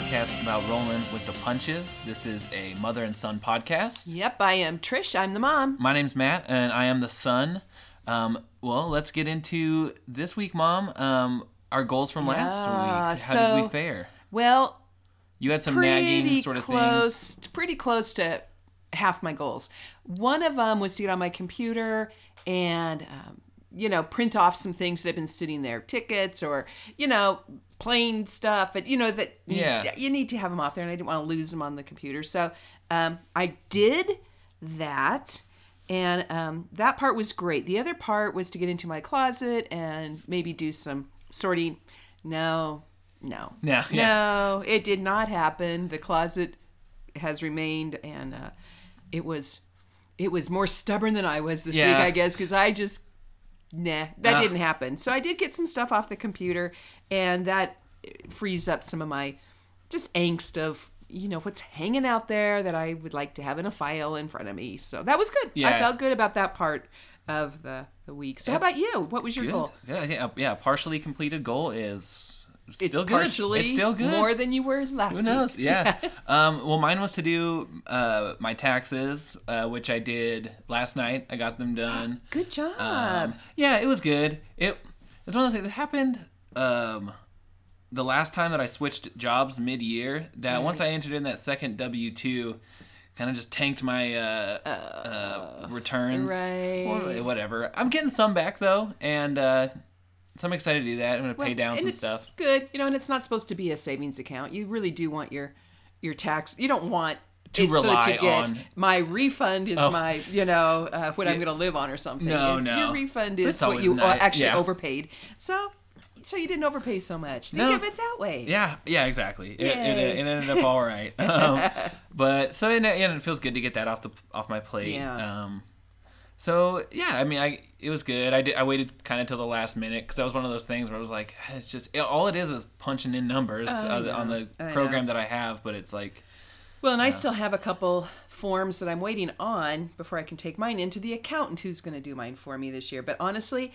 podcast about rolling with the punches. This is a mother and son podcast. Yep, I am Trish. I'm the mom. My name's Matt, and I am the son. Um, well, let's get into this week, Mom. Um, our goals from last Yeah, week. How did we fare? Well, You had some nagging sort of close, things. pretty close to half my goals. One of them was to get on my computer and, um, you know, print off some things that have been sitting there, tickets or, you know, plane stuff. But you know that Yeah. you need to have them off there, and I didn't want to lose them on the computer. So um, I did that. And um, that part was great. The other part was to get into my closet and maybe do some sorting. No, no, No, yeah. no, it did not happen. The closet has remained, and uh, it was it was more stubborn than I was this Yeah. week, I guess, because I just nah, that didn't happen. So I did get some stuff off the computer, and that frees up some of my just angst of you know what's hanging out there that I would like to have in a file in front of me. So that was good. I felt good about that part of the, the week. So how about you? What was your Good. goal? Yeah, yeah, yeah. Partially completed goal is It's still good. partially it's still good. more than you were last Who knows? week. Yeah. um, well, mine was to do uh, my taxes, uh, which I did last night. I got them done. Good job. Um, yeah, it was good. It it's one of those things that happened um, the last time that I switched jobs mid year. That once I entered in that second W two, kind of just tanked my uh, uh, returns. right. Or whatever. I'm getting some back though, and uh, so I'm excited to do that. I'm gonna pay down some it's stuff. Good, you know, and it's not supposed to be a savings account. You really do want your your tax. You don't want To it so that rely you get on- my refund is Oh. my you know uh, what I'm going to live on or something. No, It's- no. Your refund is what you uh, nice- actually yeah. overpaid. So so you didn't overpay so much. Think No. of it that way. Yeah, yeah, exactly. It, it, it ended up all right. Um, but so it, yeah, it feels good to get that off the off my plate. Yeah. Um, so yeah, I mean, I it was good. I did. I waited kind of till the last minute because that was one of those things where I was like, it's just it, all it is is punching in numbers uh, know. on the I program know. that I have. But it's like, Well, and I still have a couple forms that I'm waiting on before I can take mine into the accountant who's going to do mine for me this year. But honestly,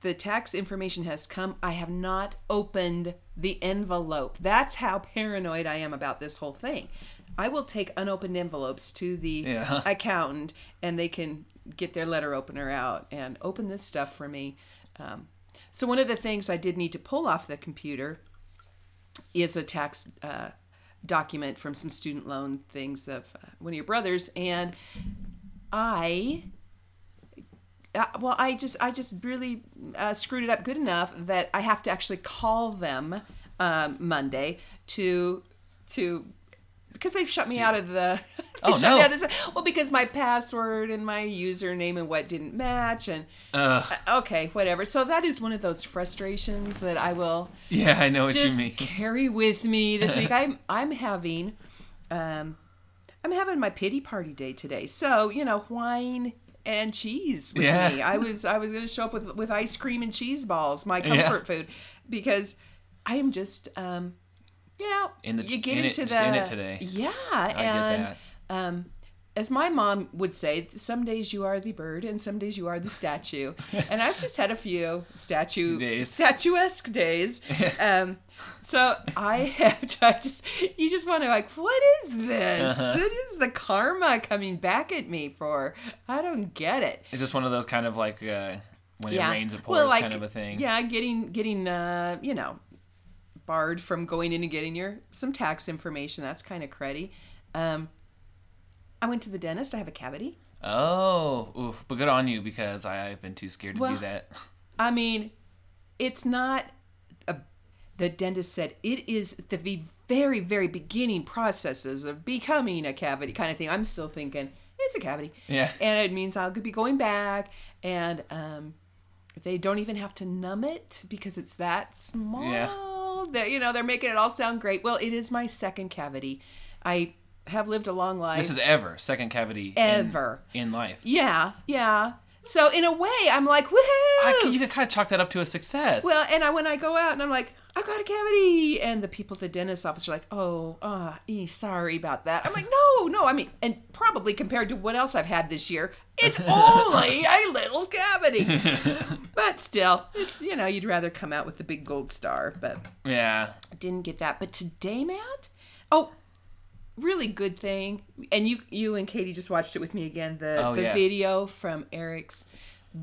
the tax information has come. I have not opened the envelope. That's how paranoid I am about this whole thing. I will take unopened envelopes to the Yeah. accountant and they can get their letter opener out and open this stuff for me. Um, so, one of the things I did need to pull off the computer is a tax uh, document from some student loan things of uh, one of your brothers, and I. Well, I just I just really uh, screwed it up good enough that I have to actually call them um, Monday to to because they've shut me out of the. Oh, no. this- well, because my password and my username and what didn't match, and uh, okay, whatever. So that is one of those frustrations that I will yeah, I know what you mean. carry with me this week. I'm I'm having, um, I'm having my pity party day today. So you know, wine and cheese with Yeah. me. I was I was gonna show up with with ice cream and cheese balls, my Yeah. comfort food, because I am just um, you know, In the- you get in it- into just the in it today. Yeah, get and that. um. As my mom would say, some days you are the bird and some days you are the statue. and I've just had a few statue Days. statuesque days. Um, so I have I just you just want to like, what is this? Uh-huh. What is the karma coming back at me for? I don't get it. It's just one of those kind of like uh, when it rains it pours Well, like, kind of a thing. Yeah, getting getting uh, you know, barred from going in and getting your some tax information. That's kind of cruddy. Um, I went to the dentist. I have a cavity. Oh, oof, but good on you because I've been too scared to Well, do that. I mean, it's not. A, the dentist said it is the very, very beginning processes of becoming a cavity kind of thing. I'm still thinking it's a cavity. Yeah. And it means I'll be going back, and um, they don't even have to numb it because it's that small. Yeah. That you know they're making it all sound great. Well, it is my second cavity. I have lived a long life. This is ever second cavity Ever. in, life. yeah, yeah. So in a way, I'm like, woohoo! I, you can kind of chalk that up to a success. Well, and I when I go out and I'm like, I've got a cavity. And the people at the dentist office are like, oh, uh, eh, sorry about that. I'm like, no, no. I mean, and probably compared to what else I've had this year, it's only a little cavity. but still, it's, you know, you'd rather come out with the big gold star. But Yeah. Didn't get that. But today, Matt, oh, really good thing. And you, you and Katie just watched it with me again. The Oh, the yeah. video from Eric's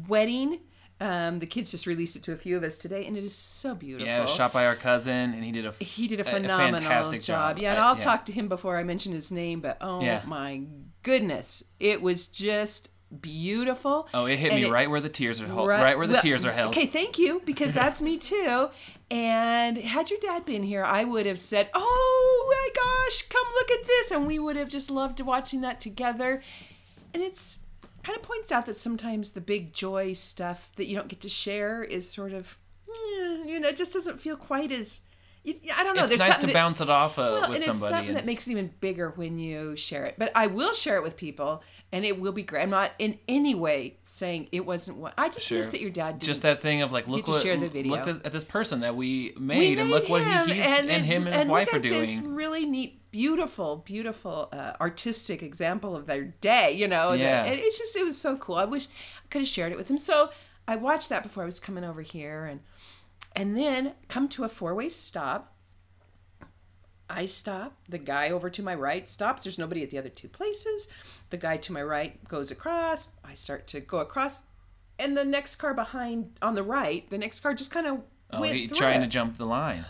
wedding. Um, the kids just released it to a few of us today, and it is so beautiful. Yeah, it was shot by our cousin, and he did a he did a a- a phenomenal fantastic job. job. Yeah, and I- I'll yeah. talk to him before I mention his name. But oh Yeah. my goodness, it was just beautiful. Oh, it hit And me right where the tears are held, Right- right, where the well, tears are held. Okay, thank you, because that's me too. And had your dad been here, I would have said, "Oh my gosh, come look at this," and we would have just loved watching that together. And it's kind of points out that sometimes the big joy stuff that you don't get to share is sort of, eh, you know, it just doesn't feel quite as. You- I don't know. It's nice to that- bounce it off uh, well, with and it's somebody. something and- that makes it even bigger when you share it. But I will share it with people, and it will be great. I'm not in any way saying it wasn't what I just Sure. miss that your dad did. just that thing of like, look what share the video. look at this person that we made, We and made look what he, he's, and, it- him and his wife look are at This doing. really neat, beautiful, beautiful uh, artistic example of their day. You know, Yeah. and it's just it was so cool. I wish I could have shared it with him. So I watched that before I was coming over here, and and then come to a four way stop. I stop. The guy over to my right stops. There's nobody at the other two places. The guy to my right goes across. I start to go across. And the next car behind on the right, the next car just kind of Oh, went through trying it. to jump the line.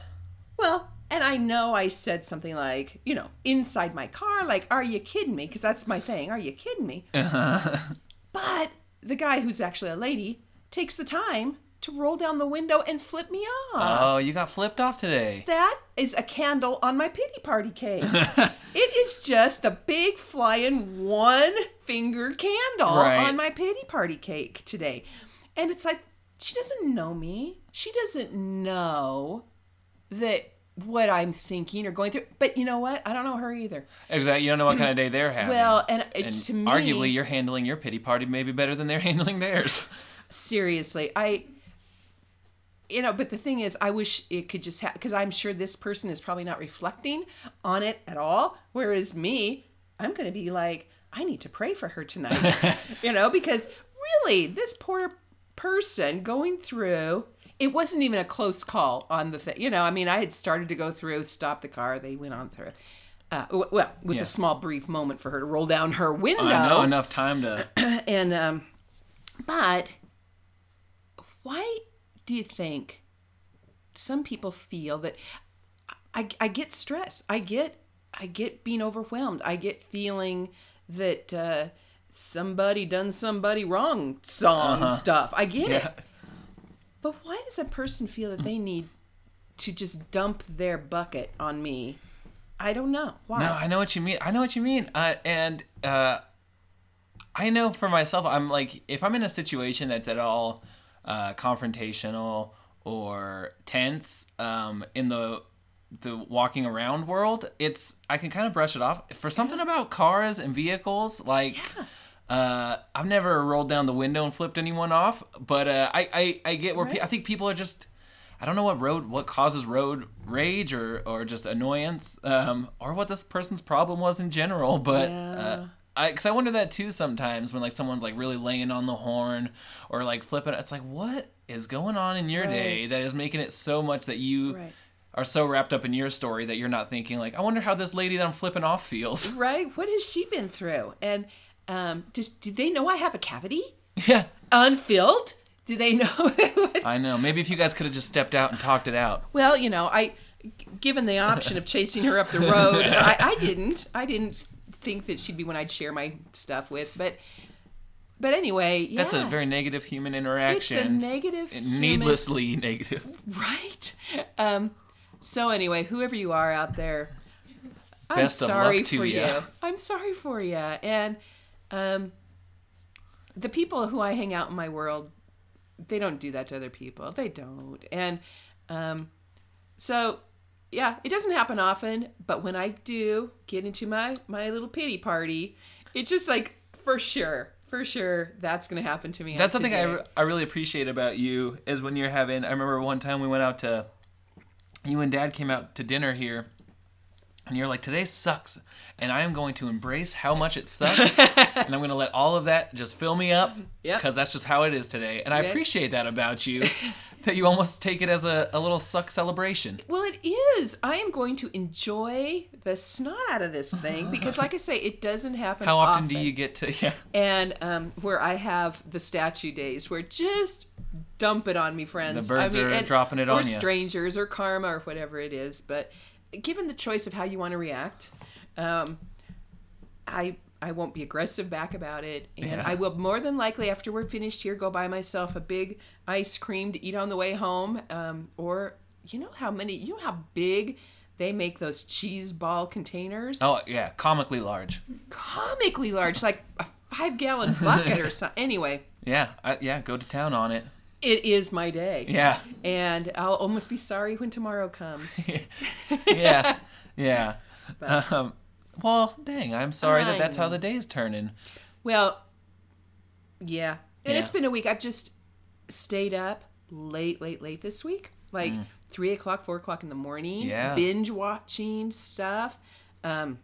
Well, and I know I said something like, you know, inside my car, like, are you kidding me? Because that's my thing. Are you kidding me? Uh-huh. but the guy who's actually a lady takes the time to roll down the window and flip me off. Oh, you got flipped off today. That is a candle on my pity party cake. it is just a big flying one finger candle Right. on my pity party cake today. And it's like, she doesn't know me. She doesn't know that what I'm thinking or going through. But you know what? I don't know her either. Exactly. You don't know what kind of mm-hmm. day they're having. Well, and, and to me, arguably, you're handling your pity party maybe better than they're handling theirs. seriously i you know but the thing is i wish it could just have because i'm sure this person is probably not reflecting on it at all whereas me i'm going to be like i need to pray for her tonight you know because really this poor person going through it wasn't even a close call on the thing you know i mean i had started to go through stop the car they went on through uh, well with Yeah. a small brief moment for her to roll down her window I know enough time to. and um but why do you think some people feel that I, I get stress i get i get being overwhelmed. I get feeling that uh somebody done somebody wrong song stuff. I get Yeah. it but why does a person feel that they need to just dump their bucket on me? I don't know. Why? No, I know what you mean. I know what you mean. Uh, and uh, I know for myself, I'm like, if I'm in a situation that's at all uh, confrontational or tense um, in the the walking around world, it's I can kind of brush it off. For something about cars and vehicles, like. Uh, I've never rolled down the window and flipped anyone off, but uh, I, I I get where pe- I think people are just I don't know what road what causes road rage or or just annoyance um or what this person's problem was in general but uh Yeah. I cuz I wonder that too sometimes when like someone's like really laying on the horn or like flipping it's like what is going on in your day that is making it so much that you Right. are so wrapped up in your story that you're not thinking like I wonder how this lady that I'm flipping off feels. right what has she been through and um does did they know i have a cavity yeah. unfilled do they know I know. Maybe if you guys could have just stepped out and talked it out. well you know I given the option of chasing her up the road I, I didn't i didn't think that she'd be one i'd share my stuff with but but anyway yeah That's a very negative human interaction. it's a negative human- needlessly negative. right um so anyway whoever you are out there i'm Best of sorry for ya. you i'm sorry for you and um the people who i hang out in my world they don't do that to other people they don't and um so yeah it doesn't happen often but when i do get into my my little pity party it's just like for sure for sure that's gonna happen to me That's something I, re- I really appreciate about you is when you're having. I remember one time we went out to you and Dad came out to dinner here, and you're like, "Today sucks," and I am going to embrace how much it sucks, and I'm going to let all of that just fill me up, Yep. because that's just how it is today, and I appreciate that about you, that you almost take it as a, a little suck celebration. Well, it is. I am going to enjoy the snot out of this thing because, like I say, it doesn't happen. How often do you get to? Yeah, And um, where I have the statue days, where just dump it on me, friends. The birds I mean, are dropping it on on Or strangers, or karma, or whatever it is. But given the choice of how you want to react, um, I I won't be aggressive back about it, and Yeah. I will more than likely after we're finished here go buy myself a big ice cream to eat on the way home, um, or you know how many you know how big they make those cheese ball containers oh yeah, comically large. comically large, like a five gallon bucket or something. Anyway, Yeah, I, yeah, go to town on it. it is my day. Yeah, And I'll almost be sorry when tomorrow comes. yeah, yeah. But- Um, well, dang, I'm sorry that I that's how the day's turning. well, yeah. And Yeah. it's been a week. I've just stayed up late, late, late this week. Like three o'clock, four o'clock in the morning. Mm. Yeah. Binge watching stuff. Um,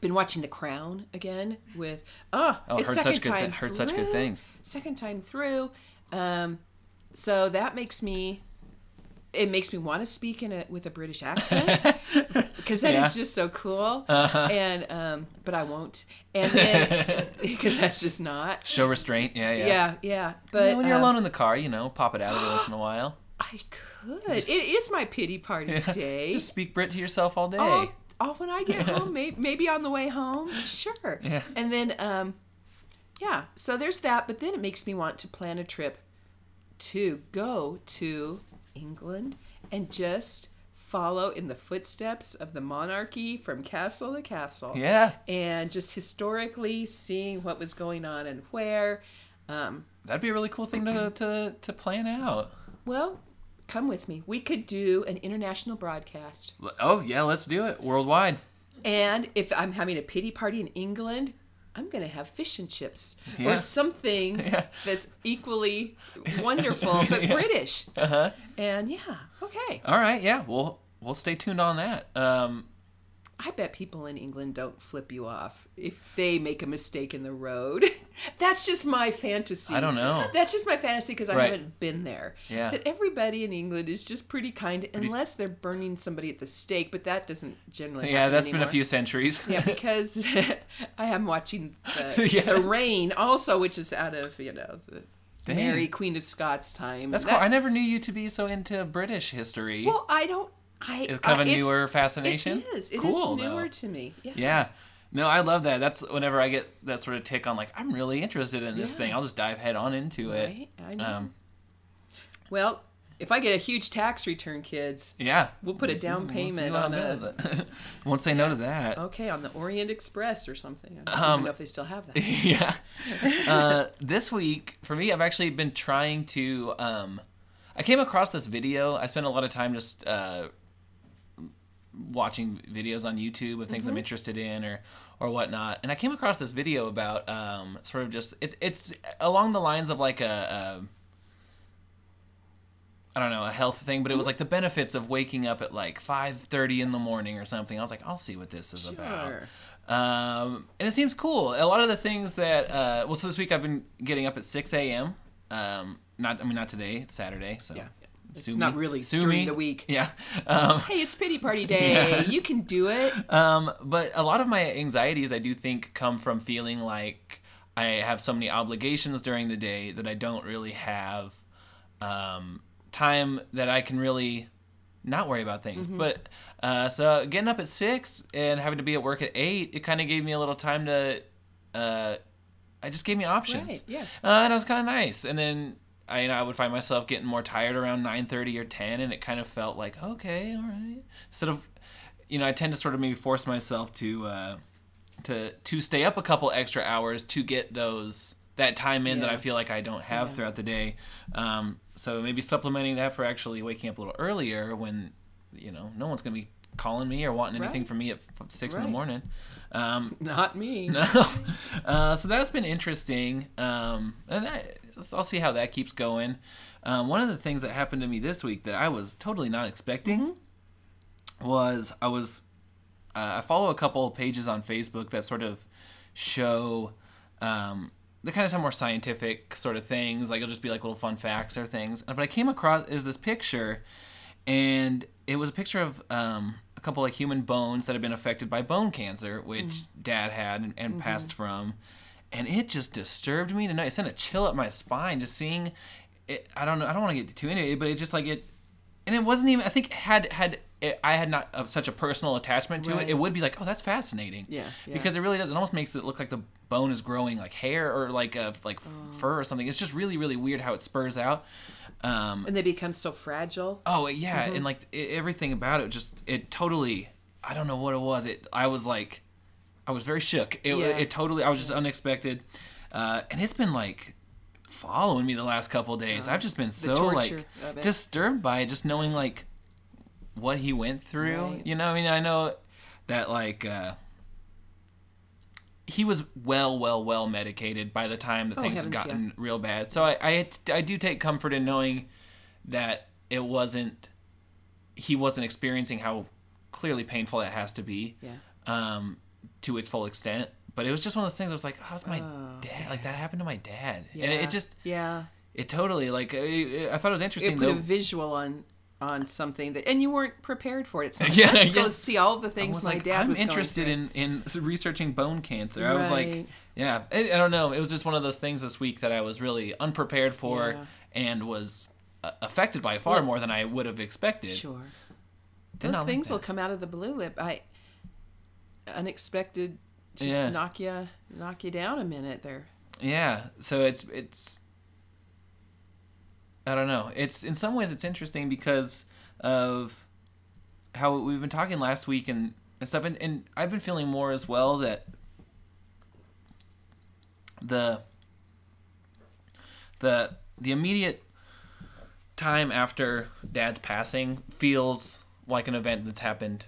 been watching The Crown again with oh, Oh, it's heard second such good, time th- heard such good things. second time through. Um, so that makes me, it makes me want to speak in a with a British accent because that is Yeah. just so cool. Uh-huh. And um, but I won't, and then because that's just not. Show restraint. Yeah, yeah. Yeah, yeah. But Yeah, when you're um, alone in the car, you know, pop it out every once in a while. I could. it is my pity party day. Just speak Brit to yourself all day. Oh, oh, when I get home, maybe, maybe on the way home, sure. Yeah. And then, um, yeah. So there's that. But then it makes me want to plan a trip to go to England and just follow in the footsteps of the monarchy from castle to castle. Yeah, And just historically seeing what was going on and where. Um, that'd be a really cool thing to to, to plan out. well, come with me. We could do an international broadcast. Oh yeah, let's do it worldwide. And if I'm having a pity party in England, I'm going to have fish and chips Yeah. or something Yeah. that's equally wonderful but British. Uh huh. And yeah, okay. All right. Yeah. We'll we'll stay tuned on that. Um. I bet people in England don't flip you off if they make a mistake in the road. That's just my fantasy. I don't know. That's just my fantasy because I Right. haven't been there. Yeah. That everybody in England is just pretty kind unless they're burning somebody at the stake, but that doesn't generally Yeah, that's been a few centuries. Yeah, because I am watching the, Yeah. the Reign also, which is out of you know the Dang. Mary Queen of Scots time. That's That- cool. I never knew you to be so into British history. Well, I don't. I it's kind of a newer fascination. It is. It is cool. newer though. to me. Yeah. Yeah. No, I love that. That's whenever I get that sort of tick on like I'm really interested in this Yeah. thing. I'll just dive head on into it. I know. Um, well, if I get a huge tax return, kids, yeah. We'll put a down see payment how on it a- Won't say no to that. okay, on the Orient Express or something. I don't Um, know if they still have that. yeah. Uh, this week, for me, I've actually been trying to. Um, I came across this video. I spent a lot of time just uh, watching videos on YouTube of things I'm interested in or or whatnot, and I came across this video about um, sort of just it's it's along the lines of like a. a I don't know a health thing, but it was like the benefits of waking up at like five thirty in the morning or something. I was like, I'll see what this is about. Um, and it seems cool. A lot of the things that uh, well, so this week I've been getting up at six a.m. Um, not I mean not today. It's Saturday, so Yeah. It's sue not me. really Sue during me. the week. Yeah. Um, Hey, it's pity party day. You can do it. um, but a lot of my anxieties, I do think, come from feeling like I have so many obligations during the day that I don't really have um, time that I can really not worry about things. Mm-hmm. But uh, so getting up at six and having to be at work at eight, it kind of gave me a little time to. Uh, I just gave me options. Right, yeah. Uh, and it was kind of nice. And then I, you know, I would find myself getting more tired around nine thirty or ten, and it kind of felt like okay, all right. Instead of, you know, I tend to sort of maybe force myself to uh, to to stay up a couple extra hours to get those that time in that I feel like I don't have Yeah. throughout the day. Um, so maybe supplementing that for actually waking up a little earlier when you know no one's gonna be calling me or wanting anything Right. from me at f- six in the morning. Um, Not me. no. Uh, so that's been interesting. Um, and I, I'll see how that keeps going. Um, one of the things that happened to me this week that I was totally not expecting was I was uh, I follow a couple of pages on Facebook that sort of show um, the kind of some more scientific sort of things. Like it'll just be like little fun facts or things. But I came across is this picture, and it was a picture of um, a couple like human bones that had been affected by bone cancer, which Dad had and, and passed from, and it just disturbed me to know. It sent a chill up my spine just seeing. It, I don't know. I don't want to get too into it, but it just like it, and it wasn't even. I think had had it, I had not uh, such a personal attachment to Right. it, it would be like, oh, that's fascinating. Yeah, yeah. Because it really does. It almost makes it look like the bone is growing like hair or like a like Oh. fur or something. It's just really really weird how it spurs out. Um, And they become so fragile. oh yeah, Mm-hmm. and like i everything about it just it totally. I don't know what it was. It I was like, I was very shook. It Yeah. it totally. I was just unexpected, uh, and it's been like following me the last couple days. I've just been so torture like disturbed by it, just knowing like what he went through. Right. You know, I mean, I know that like uh, he was well, well, well medicated by the time the Oh, things had gotten real bad. So I, I, I do take comfort in knowing that it wasn't, he wasn't experiencing how clearly painful that has to be, Yeah. um, to its full extent. But it was just one of those things. I was like, oh, that's my dad. Like that happened to my dad, and it, it just, Yeah. it totally like I I thought it was interesting It put though. a visual on on something that, and you weren't prepared for it. It's like, Yeah, let's yeah. go see all the things my like, dad I'm was interested in in researching bone cancer. I was like, yeah, I, I don't know. It was just one of those things this week that I was really unprepared for Yeah. and was uh, affected by far Well- more than I would have expected. Sure. Did Those not like things will come out of the blue. Lip. I unexpected. Just Yeah. knock you knock you down a minute there. Yeah, so it's it's I don't know. It's in some ways it's interesting because of how we've been talking last week and, and stuff and, and I've been feeling more as well that the the the immediate time after dad's passing feels like an event that's happened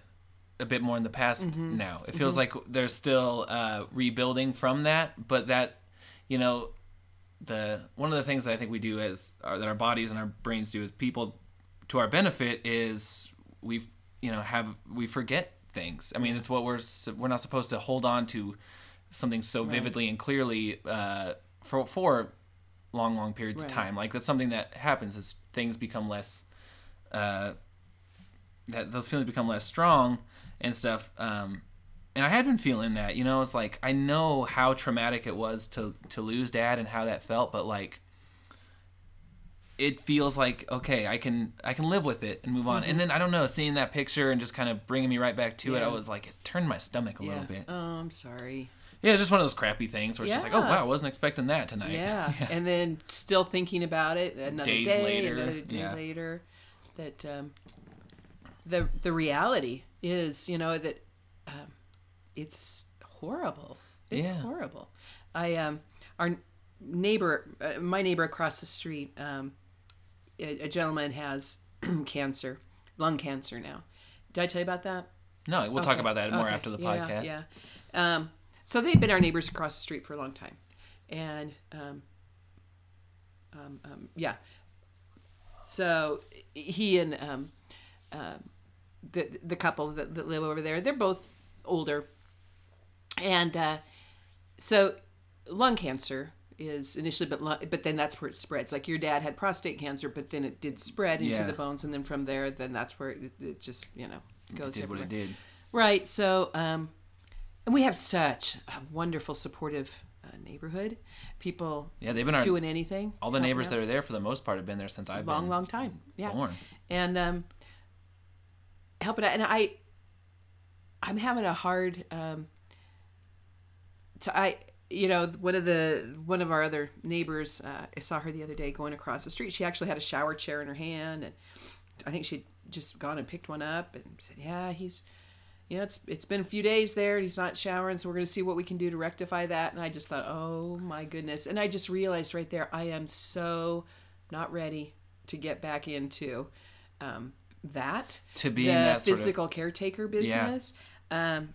a bit more in the past Mm-hmm. now. It feels like there's still uh, rebuilding from that, but that you know the one of the things that I think we do as uh, that our bodies and our brains do as people to our benefit is we've you know have we forget things. I mean, it's what we're we're not supposed to hold on to something so vividly and clearly uh, for for long long periods of time. Like that's something that happens as things become less uh, that those feelings become less strong and stuff. Um, and I had been feeling that, you know, it's like I know how traumatic it was to to lose dad and how that felt, but like it feels like okay, I can I can live with it and move on. And then I don't know, seeing that picture and just kind of bringing me right back to it, I was like, it turned my stomach a yeah. little bit. Oh, I'm sorry. Yeah, it's just one of those crappy things where it's just like, oh wow, I wasn't expecting that tonight. Yeah. And then still thinking about it another Days day, later, another day yeah. later. That um, the the reality is, you know, that um, it's horrible. It's Yeah. horrible. I um our neighbor, uh, my neighbor across the street, um, a, a gentleman has cancer, lung cancer now. Did I tell you about that? No, we'll talk about that more okay, after the yeah, podcast. Yeah. Um, so they've been our neighbors across the street for a long time, and um, um, um, yeah. So he and um, um, the the couple that, that live over there, they're both older, and uh, so lung cancer is initially, but lung, but then that's where it spreads. Like your dad had prostate cancer, but then it did spread into Yeah. the bones, and then from there, then that's where it, it just you know goes Did what everywhere. it did. Right. So, um, and we have such a wonderful, supportive uh, neighborhood. People Yeah, they've been our doing anything. all the neighbors out. that are there for the most part have been there since I've been a long, been long time. Yeah. born. And um, helping out, and I, I'm having a hard. Um, to I, you know, one of the one of our other neighbors, uh, I saw her the other day going across the street. She actually had a shower chair in her hand, and I think she'd just gone and picked one up and said, "Yeah, he's." you know, it's it's been a few days there and he's not showering, so we're gonna see what we can do to rectify that. And I just thought, oh my goodness. And I just realized right there, I am so not ready to get back into um, that. To being the that sort of- physical caretaker business. Um,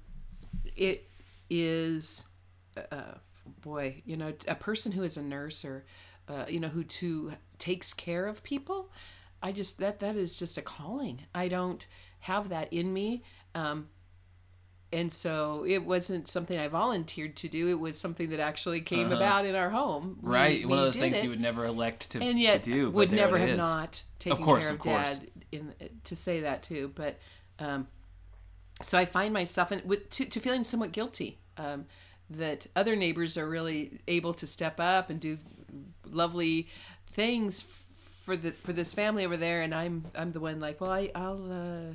it is, uh, boy, you know, a person who is a nurse or uh, you know, who who takes care of people. I just that that is just a calling. I don't have that in me. Um, and so it wasn't something I volunteered to do. It was something that actually came about in our home. We- Right, one we of those things it you would never elect to, and yet to do, would never have is. not taken course, care of of, course. dad in to say that too but um, so i find myself in, with to, to feeling somewhat guilty um, that other neighbors are really able to step up and do lovely things for the for this family over there and i'm i'm the one like well i i'll uh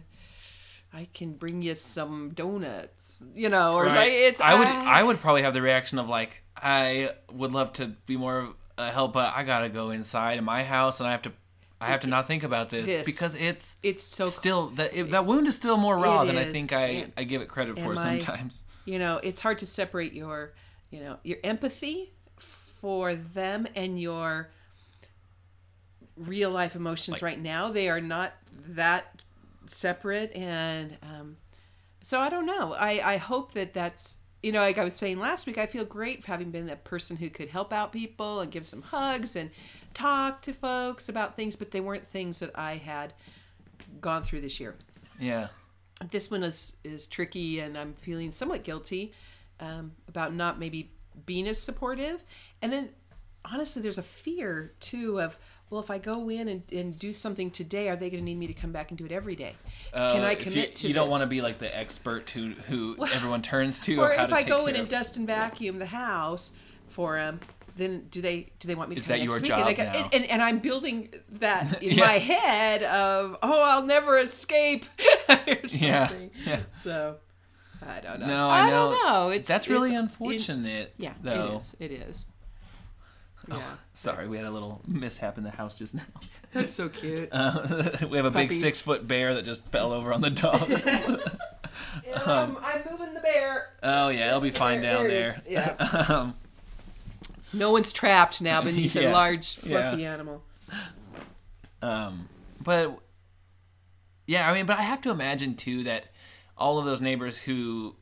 I can bring you some donuts, you know, or Right. it's I would. I would probably have the reaction of like I would love to be more of a help, but I gotta go inside in my house and I have to I have to not think about this, This. because it's it's so still that it, that wound is still more raw than I think I And- I give it credit for sometimes. you know it's hard to separate your you know your empathy for them and your real life emotions Like- right now they are not that separate and um, so i don't know i i hope that that's you know like i was saying last week i feel great having been a person who could help out people and give some hugs and talk to folks about things but they weren't things that i had gone through this year Yeah. this one is is tricky and i'm feeling somewhat guilty um, about not maybe being as supportive and then honestly there's a fear too of well if i go in and, and do something today are they going to need me to come back and do it every day can Uh, i if you- commit to You, don't want to be like the expert who who everyone turns to. or if to i go in and of. dust and vacuum the house for them then do they do they want me to Is that next your week? job and, I go- and, and, and I'm building that in Yeah. my head of oh I'll never escape or Yeah. something. Yeah. So I don't know. No, I know. don't know. It's That's really it's- unfortunate. yeah, though. it is. It is. Yeah, Sorry, we had a little mishap in the house just now. that's so cute. Uh, we have a big six foot bear that just fell over on the dog. I'm, I'm moving the bear. oh yeah, it'll be fine There- down there there. is, um, No one's trapped now beneath Yeah, a large fluffy yeah. animal. um, but yeah, I mean, but I have to imagine too that all of those neighbors who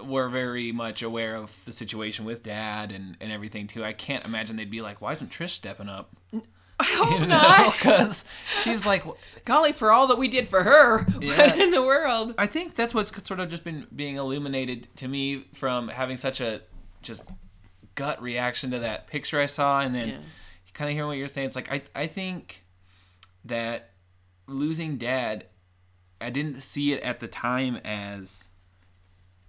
were very much aware of the situation with dad and, and everything too. I can't imagine they'd be like, "Why isn't Trish stepping up?" I hope You not. because it seems like Golly, for all that we did for her, Yeah. what in the world? I think that's what's sort of just been being illuminated to me from having such a just gut reaction to that picture I saw, and then Yeah. kind of hearing what you're saying. It's like I I think that losing dad, I didn't see it at the time as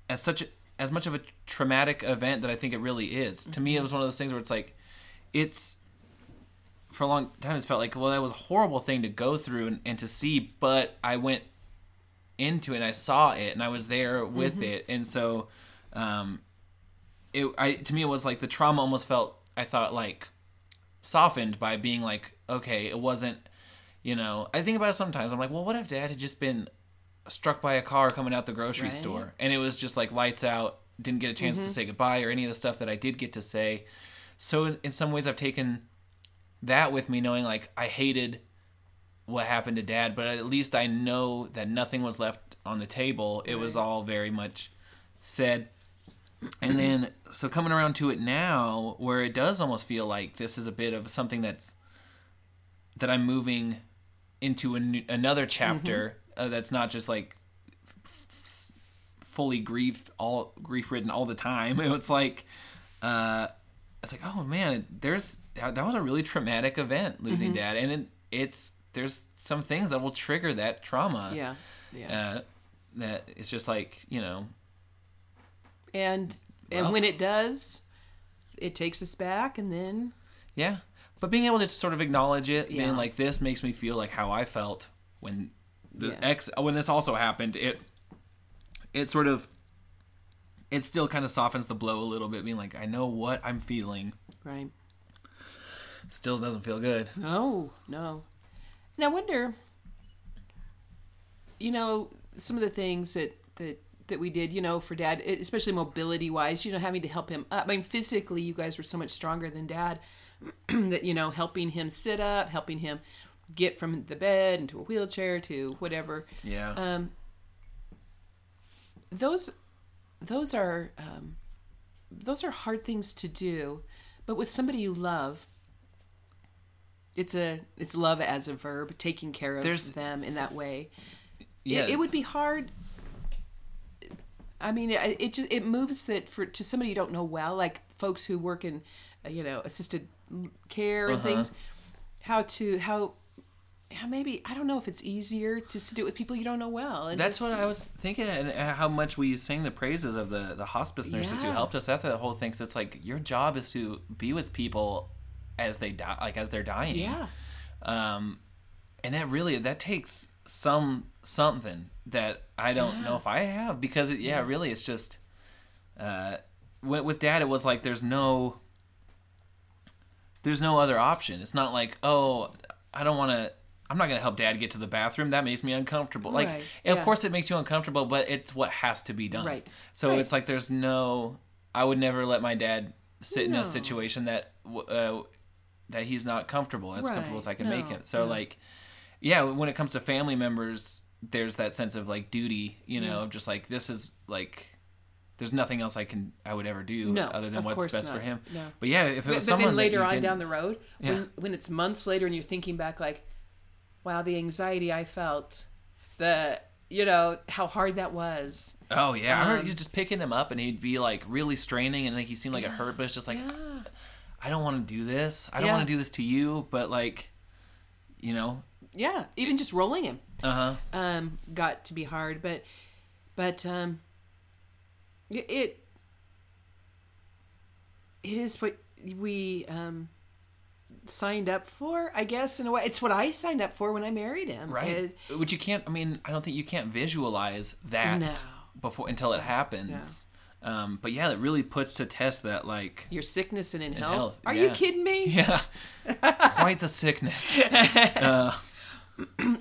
as such a, as much of a traumatic event that I think it really is. To me, it was one of those things where it's like it's for a long time it's felt like well that was a horrible thing to go through and, and to see but i went into it and i saw it and i was there with it. And so um it i to me it was like the trauma almost felt i thought like softened by being like okay it wasn't you know i think about it sometimes. I'm like well what if dad had just been struck by a car coming out the grocery Right. store and it was just like lights out didn't get a chance to mm-hmm. say goodbye or any of the stuff that i did get to say so in, some ways i've taken that with me knowing like I hated what happened to dad, but at least I know that nothing was left on the table. It was all very much said. And then so coming around to it now where it does almost feel like this is a bit of something that's that I'm moving into a new, another chapter mm-hmm. Uh, that's not just like f- fully grief all grief ridden all the time. It's like uh it's like, oh man, there's that was a really traumatic event losing Mm-hmm. dad, and it, it's there's some things that will trigger that trauma. Yeah, yeah. Uh, that it's just like you know, and and rough. when it does, it takes us back, and then yeah. But being able to sort of acknowledge it, Yeah. being like this makes me feel like how I felt when the Yeah. ex when this also happened. It it sort of it still kind of softens the blow a little bit, being like, I know what I'm feeling. right. Still doesn't feel good. No, no. And I wonder, you know, some of the things that that that we did, you know, for Dad, especially mobility wise, you know, having to help him up. I mean, physically, you guys were so much stronger than Dad. that you know, helping him sit up, helping him get from the bed into a wheelchair to whatever. Yeah. Um, those those are um, those are hard things to do, but with somebody you love, it's a it's love as a verb, taking care of There's- them in that way. Yeah. It, it would be hard. I mean, it, it just it moves that for to somebody you don't know well, like folks who work in, uh, you know, assisted care and Uh-huh. things. How to how, how maybe I don't know if it's easier to do it with people you don't know well. and That's what I was thinking, and how much we sang the praises of the the hospice nurses who helped us. That's the whole thing. 'cause it's like your job is to be with people as they die, like as they're dying. Yeah. Um, and that really that takes some something that I don't know if I have because it, yeah, really, it's just uh, with, with dad, it was like there's no there's no other option. It's not like oh, I don't want to. I'm not gonna help dad get to the bathroom. That makes me uncomfortable. Like, Right, of course, it makes you uncomfortable, but it's what has to be done. Right, So right. it's like there's no. I would never let my dad sit in a situation that uh, that he's not comfortable as comfortable as I Right, can make him. So no. like, yeah, when it comes to family members, there's that sense of like duty, you know, of just like this is like. There's nothing else I can I would ever do No, other than what's best for him. No. But yeah, if it was but someone then later on down the road, Yeah. when when it's months later and you're thinking back, like, wow, the anxiety I felt, the you know how hard that was. Oh yeah, I remember Um, you just picking him up and he'd be like really straining and like he seemed like it hurt, but it's just like Yeah. I don't want to do this. I don't Yeah. want to do this to you, but like, you know, Yeah, even just rolling him uh huh. um, got to be hard, but but um, it it it is what we um, signed up for, I guess. In a way, it's what I signed up for when I married him. Right. It- Which you can't. I mean, I don't think you can't visualize that No. before until it happens. Um, but yeah, it really puts to test that like your sickness and in health. health, Are yeah. you kidding me? yeah, quite the sickness. Uh,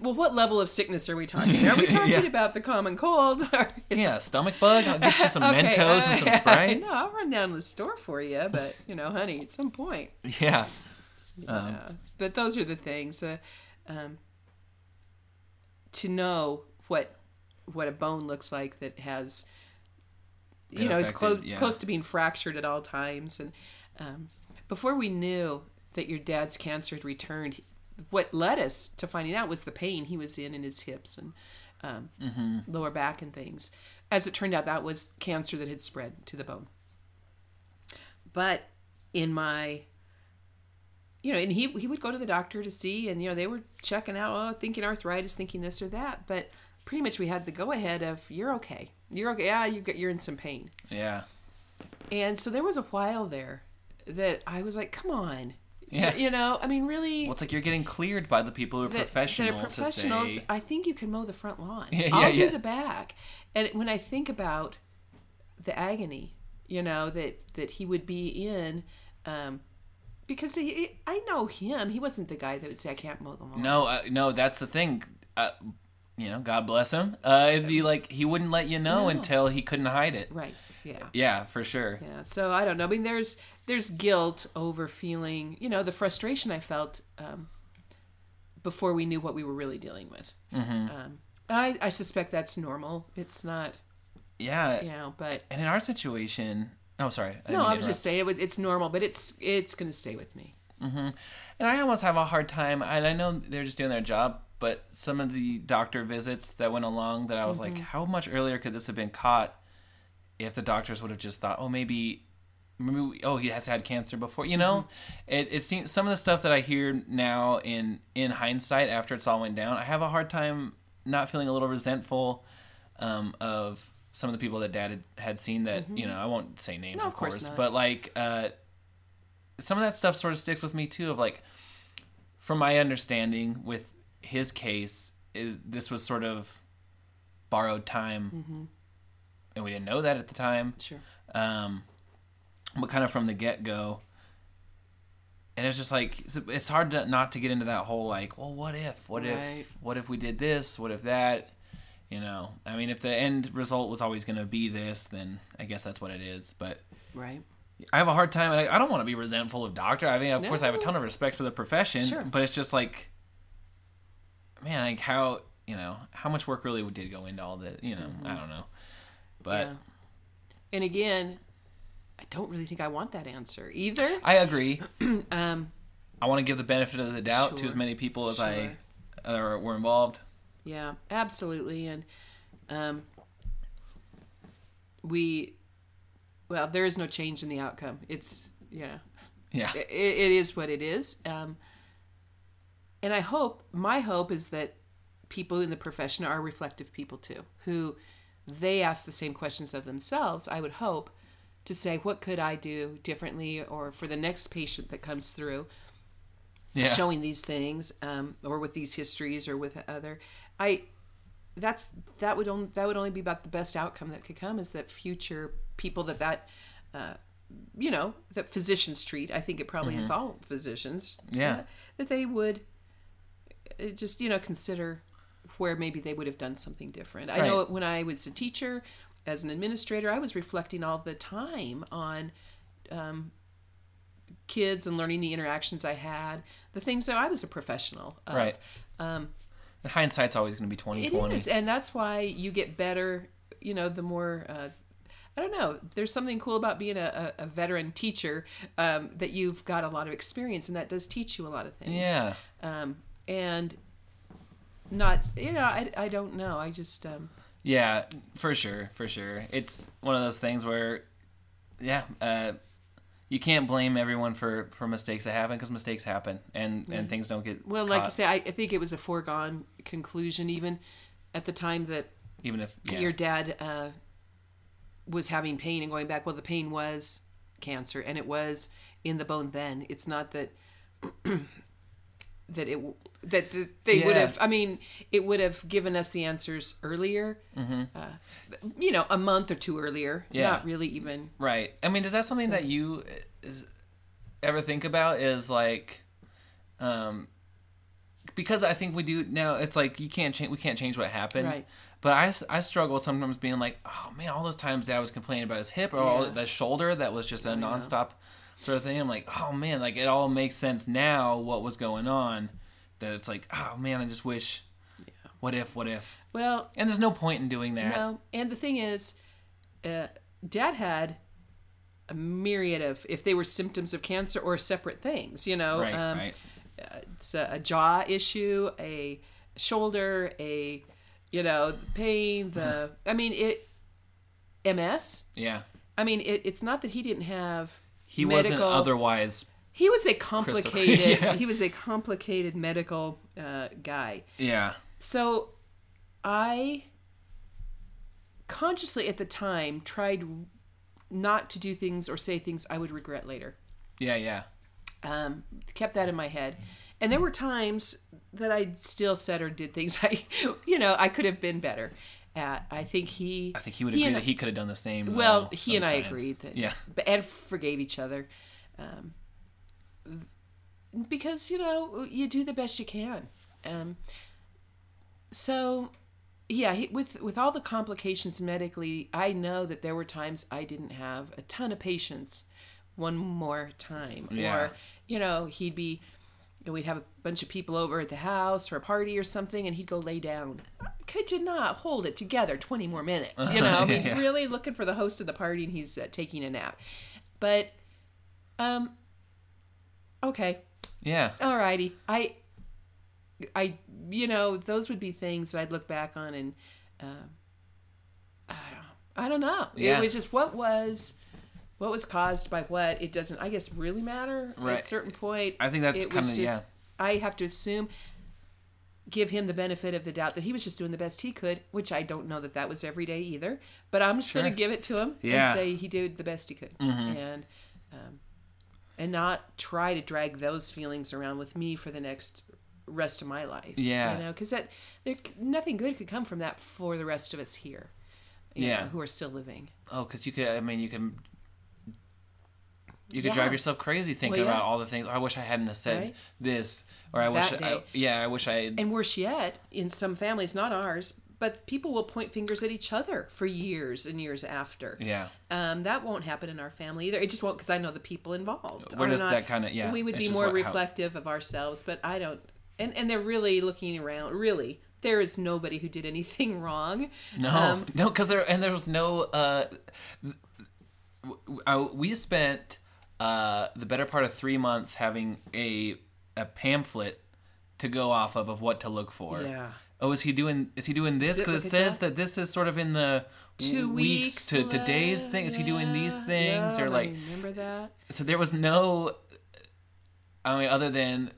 Well, what level of sickness are we talking? Are we talking Yeah. about the common cold? Yeah, stomach bug. I'll get you some Okay, Mentos and some uh, Sprite. No, I'll run down to the store for you, but you know, honey, at some point. Yeah. Uh, but those are the things. Uh, um, to know what what a bone looks like that has, you know, is close yeah. close to being fractured at all times, and um, before we knew that your dad's cancer had returned, what led us to finding out was the pain he was in in his hips and um, Mm-hmm. lower back and things. As it turned out, that was cancer that had spread to the bone. But in my you know, and he he would go to the doctor to see, and you know, they were checking out, oh, thinking arthritis, thinking this or that, but pretty much we had the go ahead of you're okay, you're okay, yeah, you got you're in some pain, Yeah. and so there was a while there that I was like, come on, Yeah. you know, I mean, really, Well, it's like you're getting cleared by the people who are that, that professional, are professionals. say. I think you can mow the front lawn. Yeah, I'll yeah, do yeah. the back, and when I think about the agony, you know, that that he would be in. Um, because he, I know him. He wasn't the guy that would say, "I can't mow the lawn." No, uh, no, that's the thing. Uh, you know, God bless him. Uh, it'd be like he wouldn't let you know No. until he couldn't hide it. Right. Yeah. Yeah, for sure. Yeah. So I don't know. I mean, there's there's guilt over feeling, you know, the frustration I felt um, before we knew what we were really dealing with. Mm-hmm. Um, I I suspect that's normal. It's not, Yeah, you know, but and in our situation, oh, sorry. I no, I was just saying it was, it's normal, but it's it's gonna stay with me. Mm-hmm. And I almost have a hard time, and I know they're just doing their job, but some of the doctor visits that went along that I was like, mm-hmm. how much earlier could this have been caught if the doctors would have just thought, oh, maybe, maybe we, oh, he has had cancer before, you know? Mm-hmm. It, it seems some of the stuff that I hear now in in hindsight after it's all went down, I have a hard time not feeling a little resentful um, of some of the people that dad had, had seen that you know I won't say names No, of of course course, but like uh, some of that stuff sort of sticks with me too of like from my understanding with his case is this was sort of borrowed time and we didn't know that at the time. Sure. um but kind of from the get-go and it's just like it's- it's hard to, not to get into that whole like well what if what Right. if what if we did this what if that you know i mean if the end result was always going to be this then i guess that's what it is but Right. I have a hard time. I, I don't want to be resentful of doctor. I mean, of course, I have a ton of respect for the profession, Sure. but it's just like, man, like how you know how much work really did go into all that. You know, I don't know, but Mm-hmm. yeah. And again, I don't really think I want that answer either. I agree. Um, I want to give the benefit of the doubt to as many people as I Sure. uh, were involved. Yeah, absolutely. And um, we, well, there is no change in the outcome. It's, you know, Yeah. it, it is what it is. Um, and I hope, my hope is that people in the profession are reflective people too, who they ask the same questions of themselves, I would hope, to say, what could I do differently or for the next patient that comes through? Yeah. showing these things um, or with these histories or with other i that's that would only that would only be about the best outcome that could come is that future people that that uh, you know that physicians treat i think it probably is all physicians Mm-hmm. Yeah. uh, that they would uh, just you know consider where maybe they would have done something different i know when i was a teacher as an administrator i was reflecting all the time on kids and learning the interactions I had, the things that I was a professional. Of. Right. Um, and hindsight's always going to be twenty It twenty. and that's why you get better. You know, the more. Uh, I don't know. There's something cool about being a, a, a veteran teacher um, that you've got a lot of experience, and that does teach you a lot of things. Yeah. Um, and not, you know, I, I don't know. I just, um, Yeah, for sure, for sure. It's one of those things where, yeah, uh, you can't blame everyone for for mistakes that happen because mistakes happen and and things don't get well, like I say, I, I think it was a foregone conclusion, even at the time that even if yeah, your dad uh, was having pain and going back. Well, the pain was cancer, and it was in the bone. Then it's not that that it that, they would have. I mean, it would have given us the answers earlier. Uh, you know, a month or two earlier. Mm-hmm. Yeah. Not really even. right. I mean, is that something that you uh, ever think about? Is like, um, because I think we do now. It's like you can't change. We can't change what happened. Right. But I, I struggle sometimes being like, oh man, all those times Dad was complaining about his hip or all Yeah. the shoulder that was just a nonstop sort of thing. I'm like, oh man, like it all makes sense now what was going on. That it's like, oh man, I just wish. What if? What if? Well, And there's no point in doing that. No, and the thing is, uh, Dad had a myriad of if they were symptoms of cancer or separate things. You know, Right. um, right. it's a, a jaw issue, a shoulder, a you know pain. The I mean it, MS. Yeah. I mean it, it's not that he didn't have. He wasn't medical- otherwise. He was a complicated. Yeah. He was a complicated medical uh, guy. Yeah. So I consciously at the time tried not to do things or say things I would regret later. Yeah. Yeah. Um, kept that in my head. And there were times that I still said or did things I, you know, I could have been better at. I think he. I think he would He agree that he could have done the same. Well, though, he and I agreed that. Yeah. And forgave each other. Um, because, you know, you do the best you can. Um, so, yeah, he, with, with all the complications medically, I know that there were times I didn't have a ton of patience one more time. Yeah. Or, you know, he'd be. you know, We'd have a bunch of people over at the house for a party or something, and he'd go lay down. Could you not hold it together 20 more minutes? You know, I mean, Yeah. really looking for the host of the party and he's uh, taking a nap. But, um, okay, Yeah. alrighty. I, I, you know, those would be things that I'd look back on and, um, I don't, I don't know. Yeah. It was just what was, what was caused by what. It doesn't, I guess, really matter at a certain point. I think that's was kinda- just, I have to assume, give him the benefit of the doubt that he was just doing the best he could, which I don't know that that was every day either. But I'm just going to give it to him Yeah. and say he did the best he could, and um, and not try to drag those feelings around with me for the next rest of my life. Yeah. you know, because that there nothing good could come from that for the rest of us here. Yeah. know, who are still living. Oh, because you could. I mean, you can. You could Yeah. drive yourself crazy thinking Well, yeah. about all the things. "Oh, I wish I hadn't said Right. this, or I wish. That I, yeah, I wish I. And worse yet, in some families, not ours, but people will point fingers at each other for years and years after. yeah. Um, that won't happen in our family either. It just won't because I know the people involved. We're just not- that kinda- yeah, We would be more what- how- reflective of ourselves, but I don't. And and they're really looking around. Really, there is nobody who did anything wrong. No, Um, no, because there and there was no. Uh, I- we spent uh, the better part of three months having a a pamphlet to go off of of what to look for. Yeah. Oh, is he doing? Is he doing this? Does it Because it, says at that? this is sort of in the Two weeks, weeks to today's thing. Is he doing these things yeah, or I like? remember that? So there was no. I mean, other than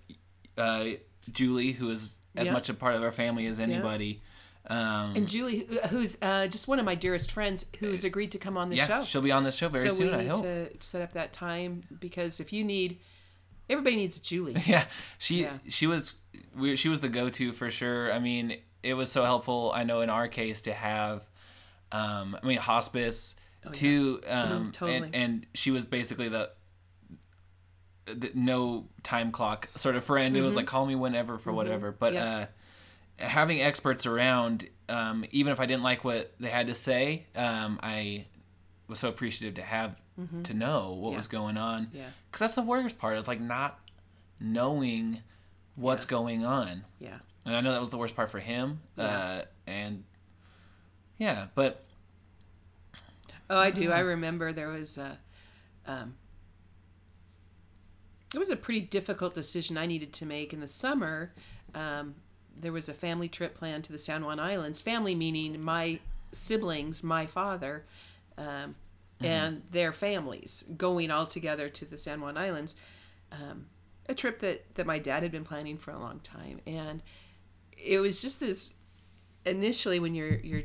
uh, Julie, who is as Yeah. much a part of our family as anybody. Um, And Julie, who's uh, just one of my dearest friends, who's agreed to come on the yeah, show. she'll be on the show very so soon. we I hope. to set up that time because if you need, everybody needs a Julie. Yeah, she Yeah. she was we, she was the go to for sure. I mean, it was so helpful. I know in our case to have, um, I mean, hospice too, um, Mhm, totally. and and she was basically the. The, no time clock sort of friend. It was like call me whenever for whatever. But Mm-hmm. Yeah. uh, having experts around, um, even if I didn't like what they had to say, um, I was so appreciative to have to know what Mm-hmm. Yeah. was going on. Yeah. Because that's the worst part. It's like not knowing what's going on. Yeah. And I know that was the worst part for him. Yeah. Uh, and yeah, but Oh, I do. I remember there was a, um, it was a pretty difficult decision I needed to make in the summer. Um, there was a family trip planned to the San Juan Islands. Family meaning my siblings, my father, um, and their families going all together to the San Juan Islands. Um, a trip that that my dad had been planning for a long time, and it was just this. Initially, when you're you're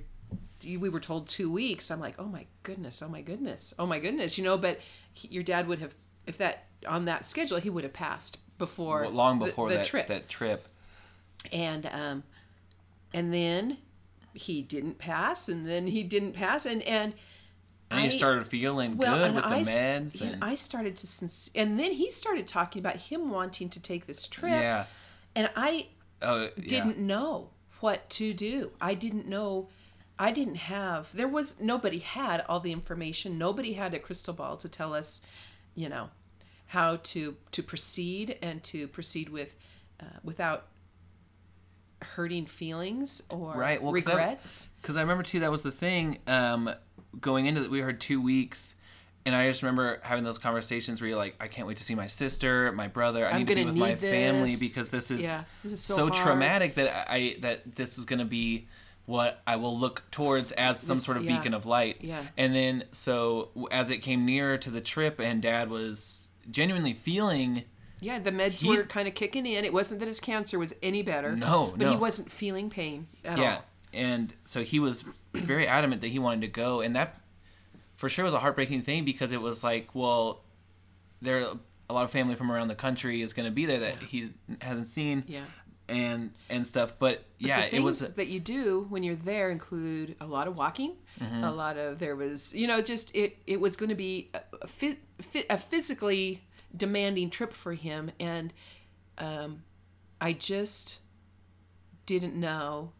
you- we were told two weeks. I'm like, oh my goodness, oh my goodness, oh my goodness, you know. But he, your dad would have, if that on that schedule, he would have passed before long the- before the, that trip. that trip. And um, and then he didn't pass, and then he didn't pass, and and And you started feeling good and with the meds and and, I started to, and then he started talking about him wanting to take this trip, yeah. and I Oh, yeah. didn't know what to do. I didn't know. I didn't have. There was nobody had all the information. Nobody had a crystal ball to tell us, you know, how to to proceed and to proceed with, uh, without hurting feelings or Right, well, 'cause that was- regrets. Because I remember too, that was the thing. Um, going into that, we heard two weeks, and I just remember having those conversations where you're like, I can't wait to see my sister, my brother. I I'm need to be with my need family because this is, Yeah, this is so so, traumatic that I that this is going to be what I will look towards as some This- sort of yeah. beacon of light. Yeah. And then so as it came nearer to the trip, and Dad was genuinely feeling. Yeah, the meds He- were kind of kicking in. It wasn't that his cancer was any better. No, but he wasn't feeling pain at yeah all. And so he was very adamant that he wanted to go and that for sure was a heartbreaking thing because it was like well there a lot of family from around the country is going to be there that he hasn't seen Yeah. and and stuff but yeah the it was that you do when you're there include a lot of walking Mm-hmm. a lot of there was you know just it it was going to be a, a, a physically demanding trip for him and um i just didn't know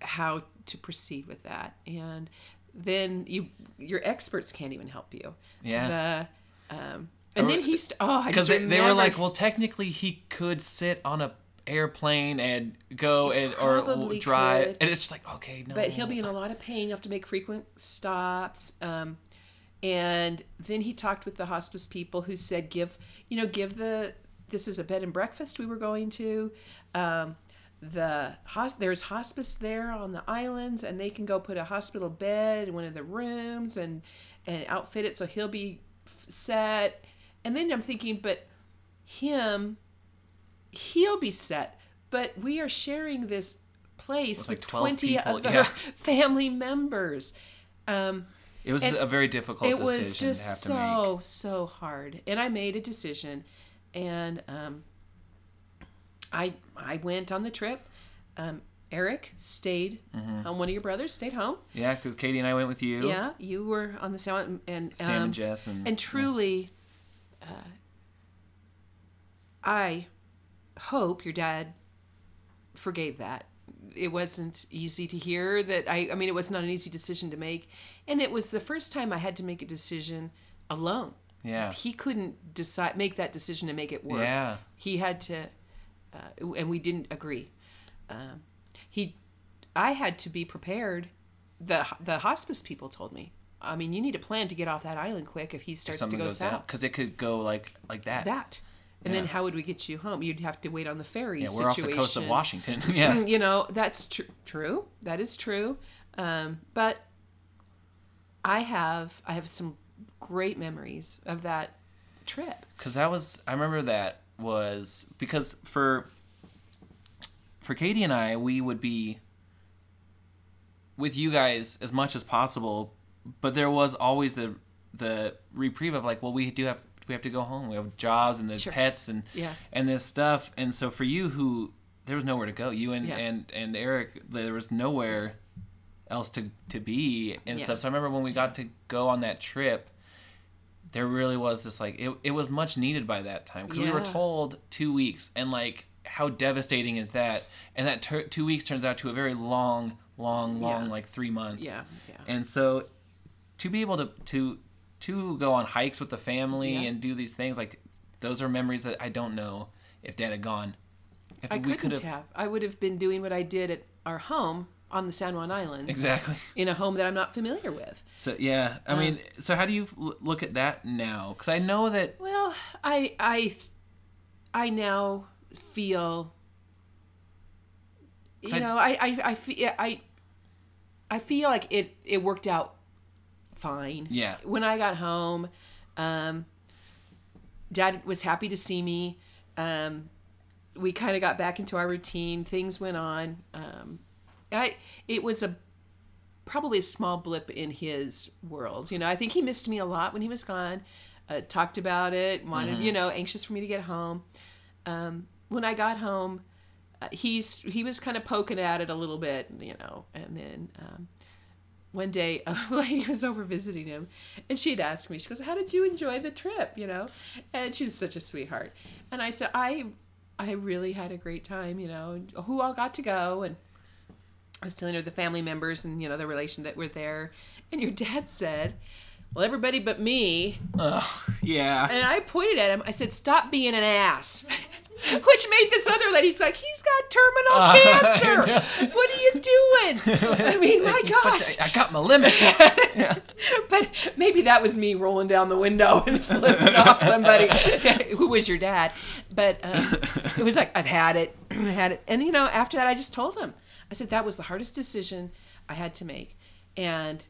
how to proceed with that and then you your experts can't even help you Yeah. the um and then he's oh I because they, they were like well technically he could sit on a airplane and go and or drive could. and it's just like okay no but he'll be in a lot of pain. You have to make frequent stops. Um, and then he talked with the hospice people who said, give, you know, give the, this is a bed and breakfast we were going to. Um, the there's hospice there on the islands and they can go put a hospital bed in one of the rooms and, and outfit it so he'll be f- set. And then I'm thinking, but him, he'll be set. But we are sharing this place With, with 12 20 people, other yeah. family members. Um, it was a very difficult decision. it was just so so hard, and I made a decision, and um, I I went on the trip. Um, Eric stayed. Mm-hmm. Um, one of your brothers stayed home. yeah because katie and i went with you Yeah, you were on the sound and sam um, and jess and, and truly, uh, I hope your dad forgave that. It wasn't easy to hear that. I, I mean, it was not an easy decision to make. And it was the first time I had to make a decision alone. yeah He couldn't decide, make that decision to make it work. Yeah. He had to, uh, and we didn't agree. Um, he, I had to be prepared. The, the hospice people told me, I mean, you need a plan to get off that island quick if he starts to something go south because it could go like like that that And then how would we get you home? You'd have to wait on the ferry Yeah, we're off situation. the coast of Washington. yeah. you know that's tr- true that is true um, but i have i have some great memories of that trip because that was i remember that was because for for katie and i we would be with you guys as much as possible but there was always the the reprieve of like well we do have we have to go home we have jobs and the Sure. pets and Yeah. and this stuff and so for you who there was nowhere to go you and Yeah. and and eric there was nowhere else to to be and Yeah. stuff so i remember when we got to go on that trip there really was just like it, it was much needed by that time because we were told two weeks and like how devastating is that and that tur two weeks turns out to a very long long long Yeah. like three months Yeah, yeah. and so to be able to to to go on hikes with the family Yeah. and do these things like those are memories that i don't know if dad had gone if i couldn't have i would have been doing what i did at our home on the san juan islands exactly. in a home that i'm not familiar with. So yeah Um, i mean so how do you look at that now? Because i know that well i i i now feel You I- know I, I i feel i i feel like it it worked out fine. Yeah. when i got home um dad was happy to see me. Um we kind of got back into our routine. Things went on. Um i it was a probably a small blip in his world. You know i think he missed me a lot when he was gone uh, talked about it wanted you know anxious for me to get home. Um when i got home uh, he's he was kind of poking at it a little bit you know and then um one day a lady was over visiting him and she'd asked me she goes how did you enjoy the trip? You know? And she was such a sweetheart. And i said i i really had a great time you know who all got to go and i was telling her the family members and you know the relation that were there. And your dad said well everybody but me. Ugh, yeah. And i pointed at him. I said stop being an ass. Which made this other lady's like he's got terminal Uh, cancer. what are you doing? I mean my gosh. I got my limits. but maybe that was me rolling down the window and flipping off somebody. Who was your dad. But um, it was like I've had it, I've had it, and you know, after that, I just told him. I said that was the hardest decision I had to make, and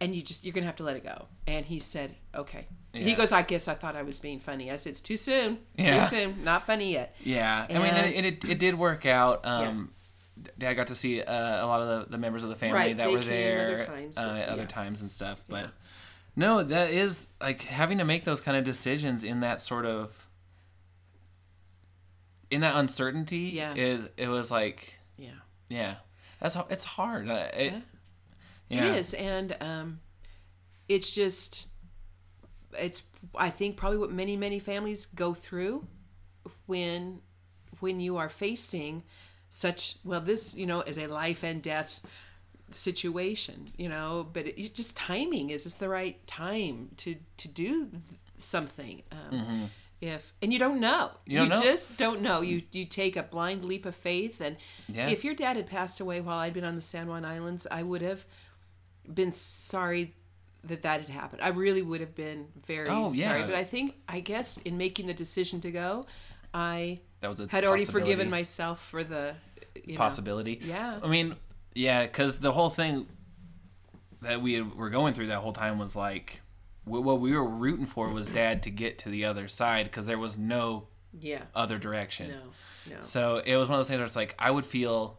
and you just you're gonna have to let it go. And he said, okay. Yeah. He goes, I guess I thought I was being funny. I said, it's too soon. Yeah. Too soon. Not funny yet. Yeah, I mean, And- it, it, it did work out. Um, yeah. Dad got to see uh, a lot of the, the members of the family Right, that they were there other times, uh, at other times and stuff. But no, that is like having to make those kind of decisions in that sort of in that uncertainty. Yeah. is it was like Yeah. yeah, that's it's hard. It, yeah. It is, and um, it's just, it's I think probably what many many families go through when when you are facing such well this you know is a life and death situation you know but it, it's just timing is just the right time to to do something um, if and you don't know. You don't know. just don't know you you take a blind leap of faith and Yeah. if your dad had passed away while I'd been on the San Juan Islands I would have been sorry that that had happened. I really would have been very Oh, yeah. sorry. But I think, I guess, in making the decision to go, I That was a had already forgiven myself for the you know, possibility. Yeah. I mean, yeah, because the whole thing that we were going through that whole time was like, what we were rooting for was Dad to get to the other side because there was no Yeah. other direction. No. No. So it was one of those things where it's like I would feel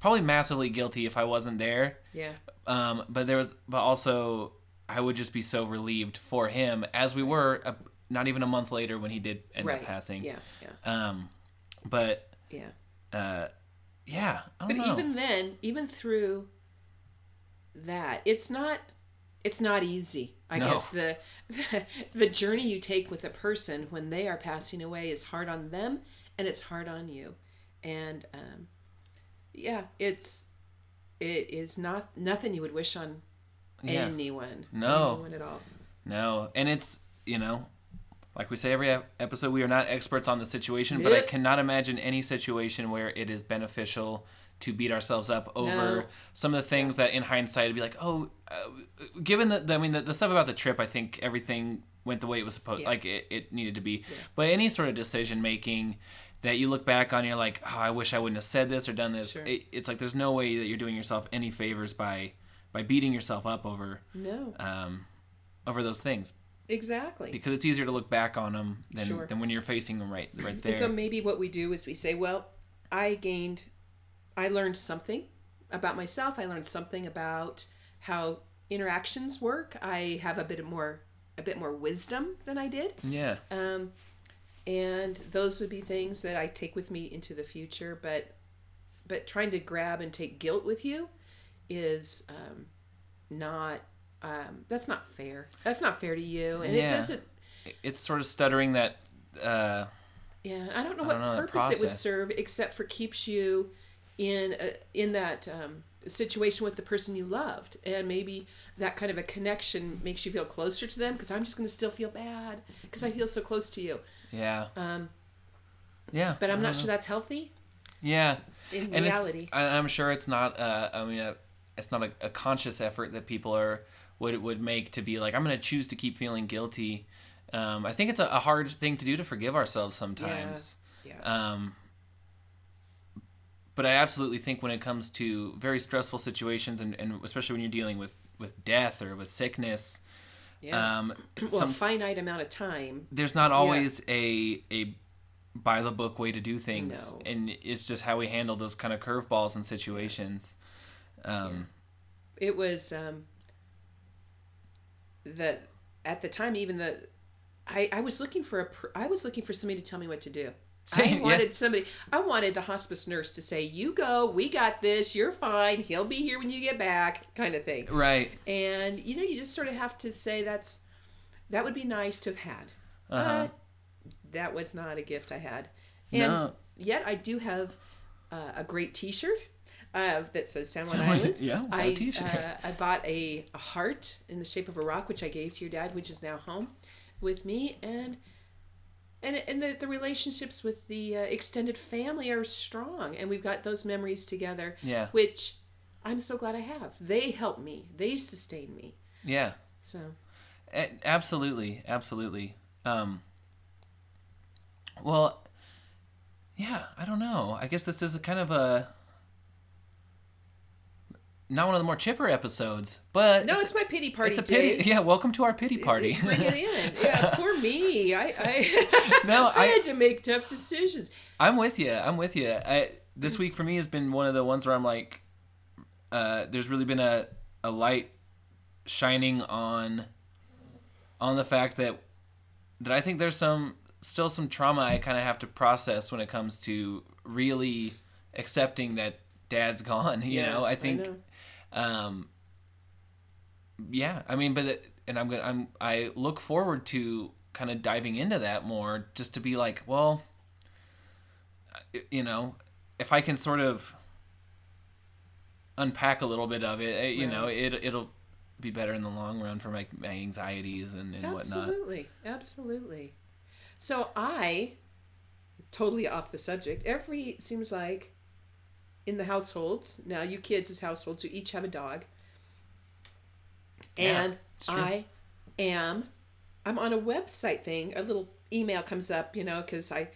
probably massively guilty if I wasn't there. Yeah. Um, but there was, but also I would just be so relieved for him as we were. A, not even a month later when he did end Right. up passing. Yeah. Yeah. Um, but Yeah. uh, yeah, I But know. even then, even through that, it's not it's not easy. I No. guess the, the the journey you take with a person when they are passing away is hard on them and it's hard on you. And um yeah, it's it is not nothing you would wish on Yeah. anyone. No. Anyone at all. No, and it's you know, like we say every episode, we are not experts on the situation, but I cannot imagine any situation where it is beneficial to beat ourselves up over No. some of the things that in hindsight would be like, oh, uh, given the, the I mean the, the stuff about the trip, I think everything went the way it was supposed Yeah. like it, it needed to be. But any sort of decision making that you look back on, you're like, oh, I wish I wouldn't have said this or done this. Sure. It, it's like there's no way that you're doing yourself any favors by by beating yourself up over No, um, over those things exactly. because it's easier to look back on them than, Sure. than when you're facing them right right there. And so maybe what we do is we say, well, I gained, I learned something about myself. I learned something about how interactions work. I have a bit more, a bit more wisdom than I did. yeah, Um, and those would be things that I take with me into the future. But, but trying to grab and take guilt with you is um, not. Um, that's not fair. That's not fair to you, and it doesn't. it's sort of stuttering that. Uh, Yeah, I don't know I what don't know purpose it would serve except for keeps you in a, in that um, situation with the person you loved, and maybe that kind of a connection makes you feel closer to them. Because I'm just going to still feel bad because I feel so close to you. yeah, Um, yeah, but I I'm not don't sure that's healthy Yeah, in and reality. it's, I- I'm sure it's not. Uh, I mean, uh, it's not a, a conscious effort that people are would would make to be like, I'm going to choose to keep feeling guilty. Um, I think it's a, a hard thing to do to forgive ourselves sometimes. Yeah. Um, but I absolutely think when it comes to very stressful situations, and, and especially when you're dealing with, with death or with sickness, yeah. um, well, some, a finite amount of time. there's not always a a by the book way to do things, No. and it's just how we handle those kind of curveballs and situations. Um, It was um, that at the time, even the I, I was looking for a I was looking for somebody to tell me what to do. Same, I yeah. wanted somebody. I wanted the hospice nurse to say, "You go. We got this. You're fine. He'll be here when you get back," kind of thing. Right. And you know, you just sort of have to say that's that would be nice to have had. Uh-huh. But that was not a gift I had. And No. yet I do have uh, a great T-shirt uh, that says San Juan Islands. yeah, we got a I, t-shirt. Uh, I bought a, a heart in the shape of a rock, which I gave to your dad, which is now home with me, and and and the, the relationships with the uh, extended family are strong, and we've got those memories together, Yeah. which I'm so glad I have. They help me. They sustain me. Yeah. So A- absolutely. Absolutely. Um, well, yeah. I don't know. I guess this is a kind of a not one of the more chipper episodes, but no, it's my pity party. it's a pity. Yeah. Welcome to our pity party. Bring it in. Yeah, poor me. I I, No, I I- had to make tough decisions. I'm with you. I'm with you. I, this week for me has been one of the ones where I'm like, uh, there's really been a, a light shining on on the fact that that I think there's some still some trauma I kind of have to process when it comes to really accepting that dad's gone. You Yeah, know, I I think, know. Um, yeah. I mean, but it, and I'm gonna I'm I look forward to kind of diving into that more, just to be like, well, you know, if I can sort of unpack a little bit of it, eh, you know, it it'll be better in the long run for my, my anxieties and, and whatnot. Absolutely, absolutely. So I, totally off the subject. Every seems like, in the households now, you kids as households, you each have a dog. Yeah, And. I am, I'm on a website thing. A little email comes up, you know, because I.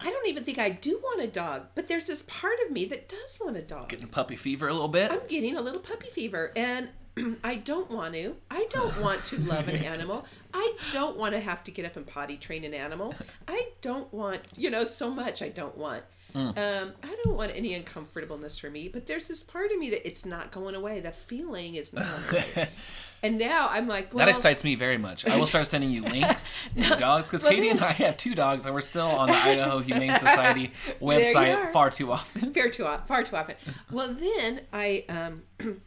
I don't even think I do want a dog, but there's this part of me that does want a dog. Getting puppy fever a little bit. I'm getting a little puppy fever and I don't want to. I don't want to love an animal. I don't want to have to get up and potty train an animal. I don't want, you know, so much I don't want. Um, I don't want any uncomfortableness for me, but there's this part of me that it's not going away. The feeling is not away. and now I'm like, well, that excites me very much. I will start sending you links to dogs because Katie and I have two dogs and we're still on the Idaho Humane Society website far too often. far too often. Far too often. Well, then I um,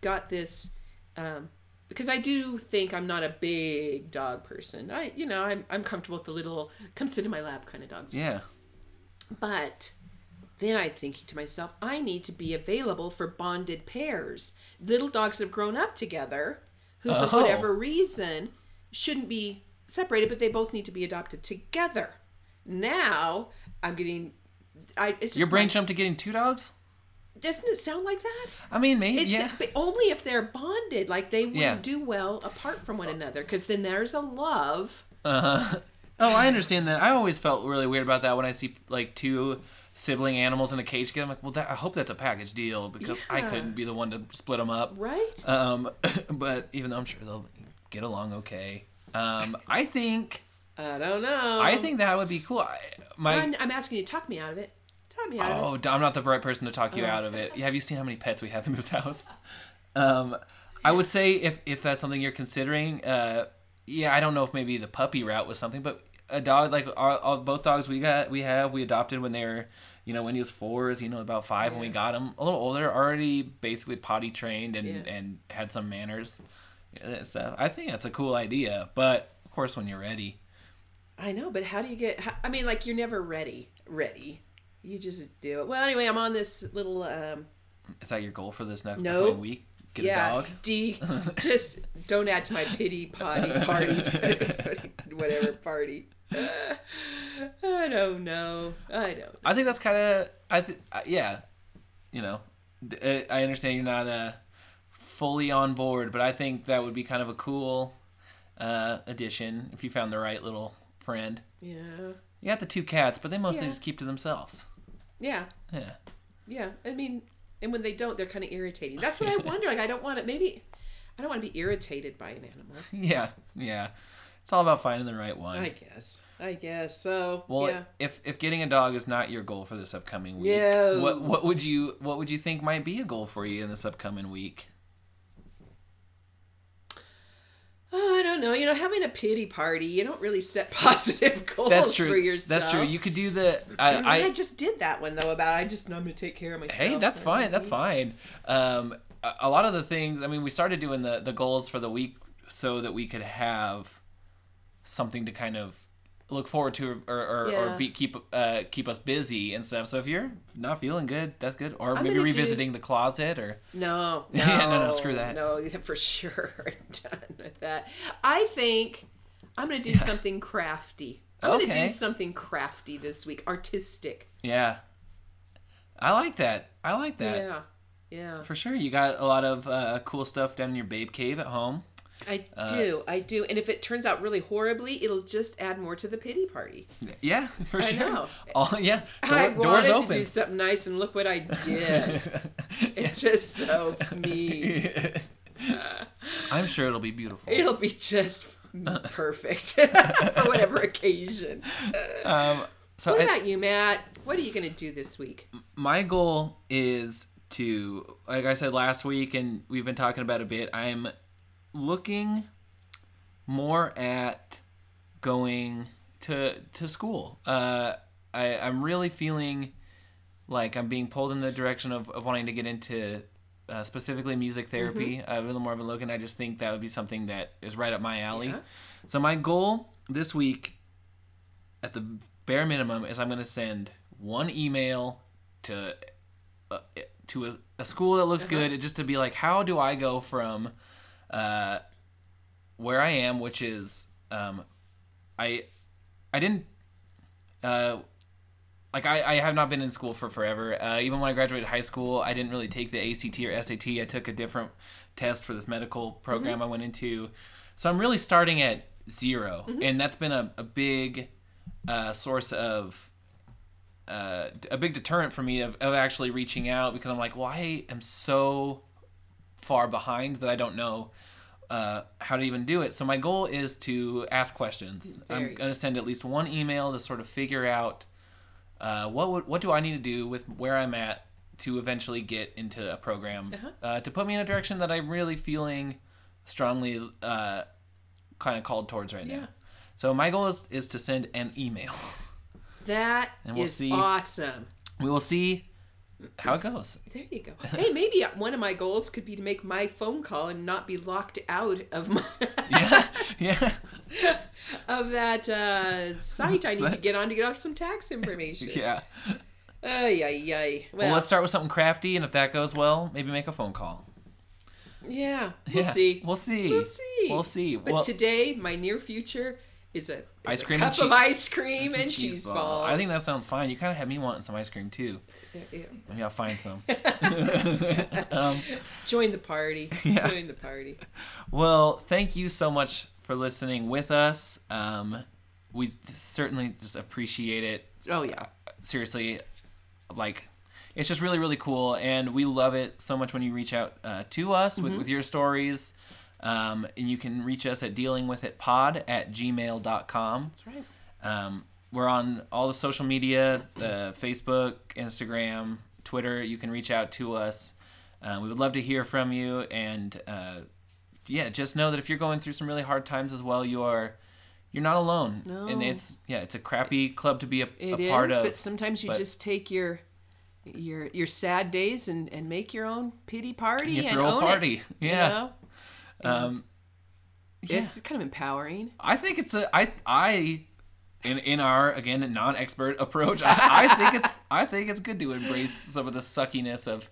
got this um, because I do think I'm not a big dog person. I, you know, I'm I'm comfortable with the little come sit in my lap kind of dogs. Yeah. But then I'm thinking to myself, I need to be available for bonded pairs. Little dogs have grown up together, who for Oh. whatever reason shouldn't be separated, but they both need to be adopted together. Now I'm getting. I, it's just Your brain like- jumped to getting two dogs? doesn't it sound like that? I mean, maybe It's yeah. but only if they're bonded, like they would Yeah. do well apart from one another, because then there's a love. Uh-huh. Oh, I understand that. I always felt really weird about that when I see like two sibling animals in a cage together. I'm like, well, that, I hope that's a package deal because I couldn't be the one to split them up. Right? Um, but even though I'm sure they'll get along okay, um, I think I don't know. I think that would be cool. I, my I'm, I'm asking you to talk me out of it. Talk me out of it. oh, I'm not the right person to talk you out of it. Have you seen how many pets we have in this house? Um, I would say if if that's something you're considering, uh, yeah, I don't know if maybe the puppy route was something, but a dog like our, our both dogs we got we have we adopted when they were you know when he was four is you know about five when we got him a little older already basically potty trained and Yeah. and had some manners. So I think that's a cool idea, but of course when you're ready. I know, but how do you get? How, I mean, like you're never ready. Ready. You just do it. Well, anyway, I'm on this little. um Is that your goal for this next Nope. week? Get yeah, a dog. D. Just don't add to my pity potty party, whatever party. I don't know. I don't. I think that's kind of I th- uh, yeah, you know, uh, I understand you're not uh, fully on board, but I think that would be kind of a cool uh, addition if you found the right little friend. Yeah. You got the two cats, but they mostly Yeah. just keep to themselves. Yeah. Yeah, Yeah. I mean, and when they don't, they're kind of irritating. That's what I wonder. Like, I don't want to. Maybe I don't want to be irritated by an animal. yeah, yeah. It's all about finding the right one. I guess. I guess. So well, yeah. if if getting a dog is not your goal for this upcoming week, yeah. what what would you what would you think might be a goal for you in this upcoming week? Oh, I don't know. You know, having a pity party, you don't really set positive goals That's true. for yourself. That's true. You could do the I, I, I I just did that one though. About I just know I'm gonna take care of myself. Hey, that's fine. That's fine. Um, a, a lot of the things. I mean, we started doing the the goals for the week so that we could have something to kind of look forward to, or or, or be, keep uh, keep us busy and stuff. So if you're not feeling good, that's good. Or I'm maybe revisiting the closet, or No, no, Yeah, no, no, screw that. No, for sure, done with that. I think I'm gonna do something crafty. I'm gonna do something crafty this week, artistic. yeah. I like that. I like that. Yeah, yeah. For sure, you got a lot of uh, cool stuff down in your babe cave at home. I Uh, do, I do. And if it turns out really horribly, it'll just add more to the pity party. Yeah, for I sure. know. All, yeah, door, I doors wanted open. to do something nice, and look what I did. it's just so me. I'm sure it'll be beautiful. It'll be just perfect for whatever occasion. Um, so What I- about you, Matt? What are you going to do this week? my goal is to, like I said last week, and we've been talking about a bit. I'm looking more at going to to school. Uh, I I'm really feeling like I'm being pulled in the direction of, of wanting to get into uh, specifically music therapy. Uh, a little more of a look, and I just think that would be something that is right up my alley. Yeah. So my goal this week, at the bare minimum, is I'm going to send one email to uh, to a, a school that looks good, just to be like, how do I go from uh, where I am, which is um, I I didn't uh, like I, I have not been in school for forever. Uh, even when I graduated high school, I didn't really take the ACT or SAT. I took a different test for this medical program I went into. So I'm really starting at 0 and that's been a, a big uh, source of uh, a big deterrent for me of, of actually reaching out because I'm like, well, I am so far behind that I don't know uh, how to even do it. So my goal is to ask questions. I'm going to send at least one email to sort of figure out uh, what would, what do I need to do with where I'm at to eventually get into a program Uh-huh. uh, to put me in a direction that I'm really feeling strongly uh, kind of called towards right Yeah. now. So my goal is, is to send an email. That is And we'll see. awesome. we will see how it goes. There you go. Hey, maybe one of my goals could be to make my phone call and not be locked out of my Yeah, yeah, of that uh, site I need to get on to get off some tax information. yeah. Ay, ay, ay. Well, Well, let's start with something crafty, and if that goes well, maybe make a phone call. yeah, we'll Yeah, see. We'll see. We'll see. We'll see. But well, today, my near future is a, Ice cream cup and of ice cream and cheese, balls. I think that sounds fine. You kind of had me wanting some ice cream too. Yeah, yeah. Maybe I'll find some. Join the party. Yeah. Join the party. Well, thank you so much for listening with us. Um, we certainly just appreciate it. Oh yeah. Seriously, like it's just really really cool, and we love it so much when you reach out uh, to us with, with your stories. Um, and you can reach us at dealingwithitpod at gmail.com. That's right. Um, we're on all the social media uh, Facebook, Instagram, Twitter. You can reach out to us. Uh, we would love to hear from you. And uh, yeah, just know that if you're going through some really hard times as well, you are. You're not alone, no. and it's yeah, it's a crappy club to be a, It a is, part of. It is but sometimes you but- just take your your your sad days and and make your own pity party You and throw a own it, party. you Yeah. know? Um, yeah. It's kind of empowering. I think it's a I I in in our again non-expert approach. I, I think it's I think it's good to embrace some of the suckiness of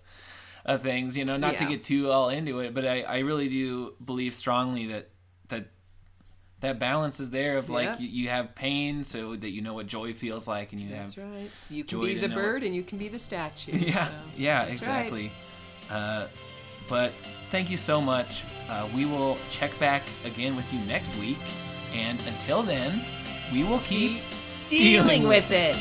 of things. You know, not to get too all into it, but I I really do believe strongly that that that balance is there of like Yeah. you, you have pain so that you know what joy feels like and you have That's have right. You can be the bird and you can be the statue. yeah so yeah that's right. exactly uh, but thank you so much uh, we will check back again with you next week and until then we will keep Dealing with it.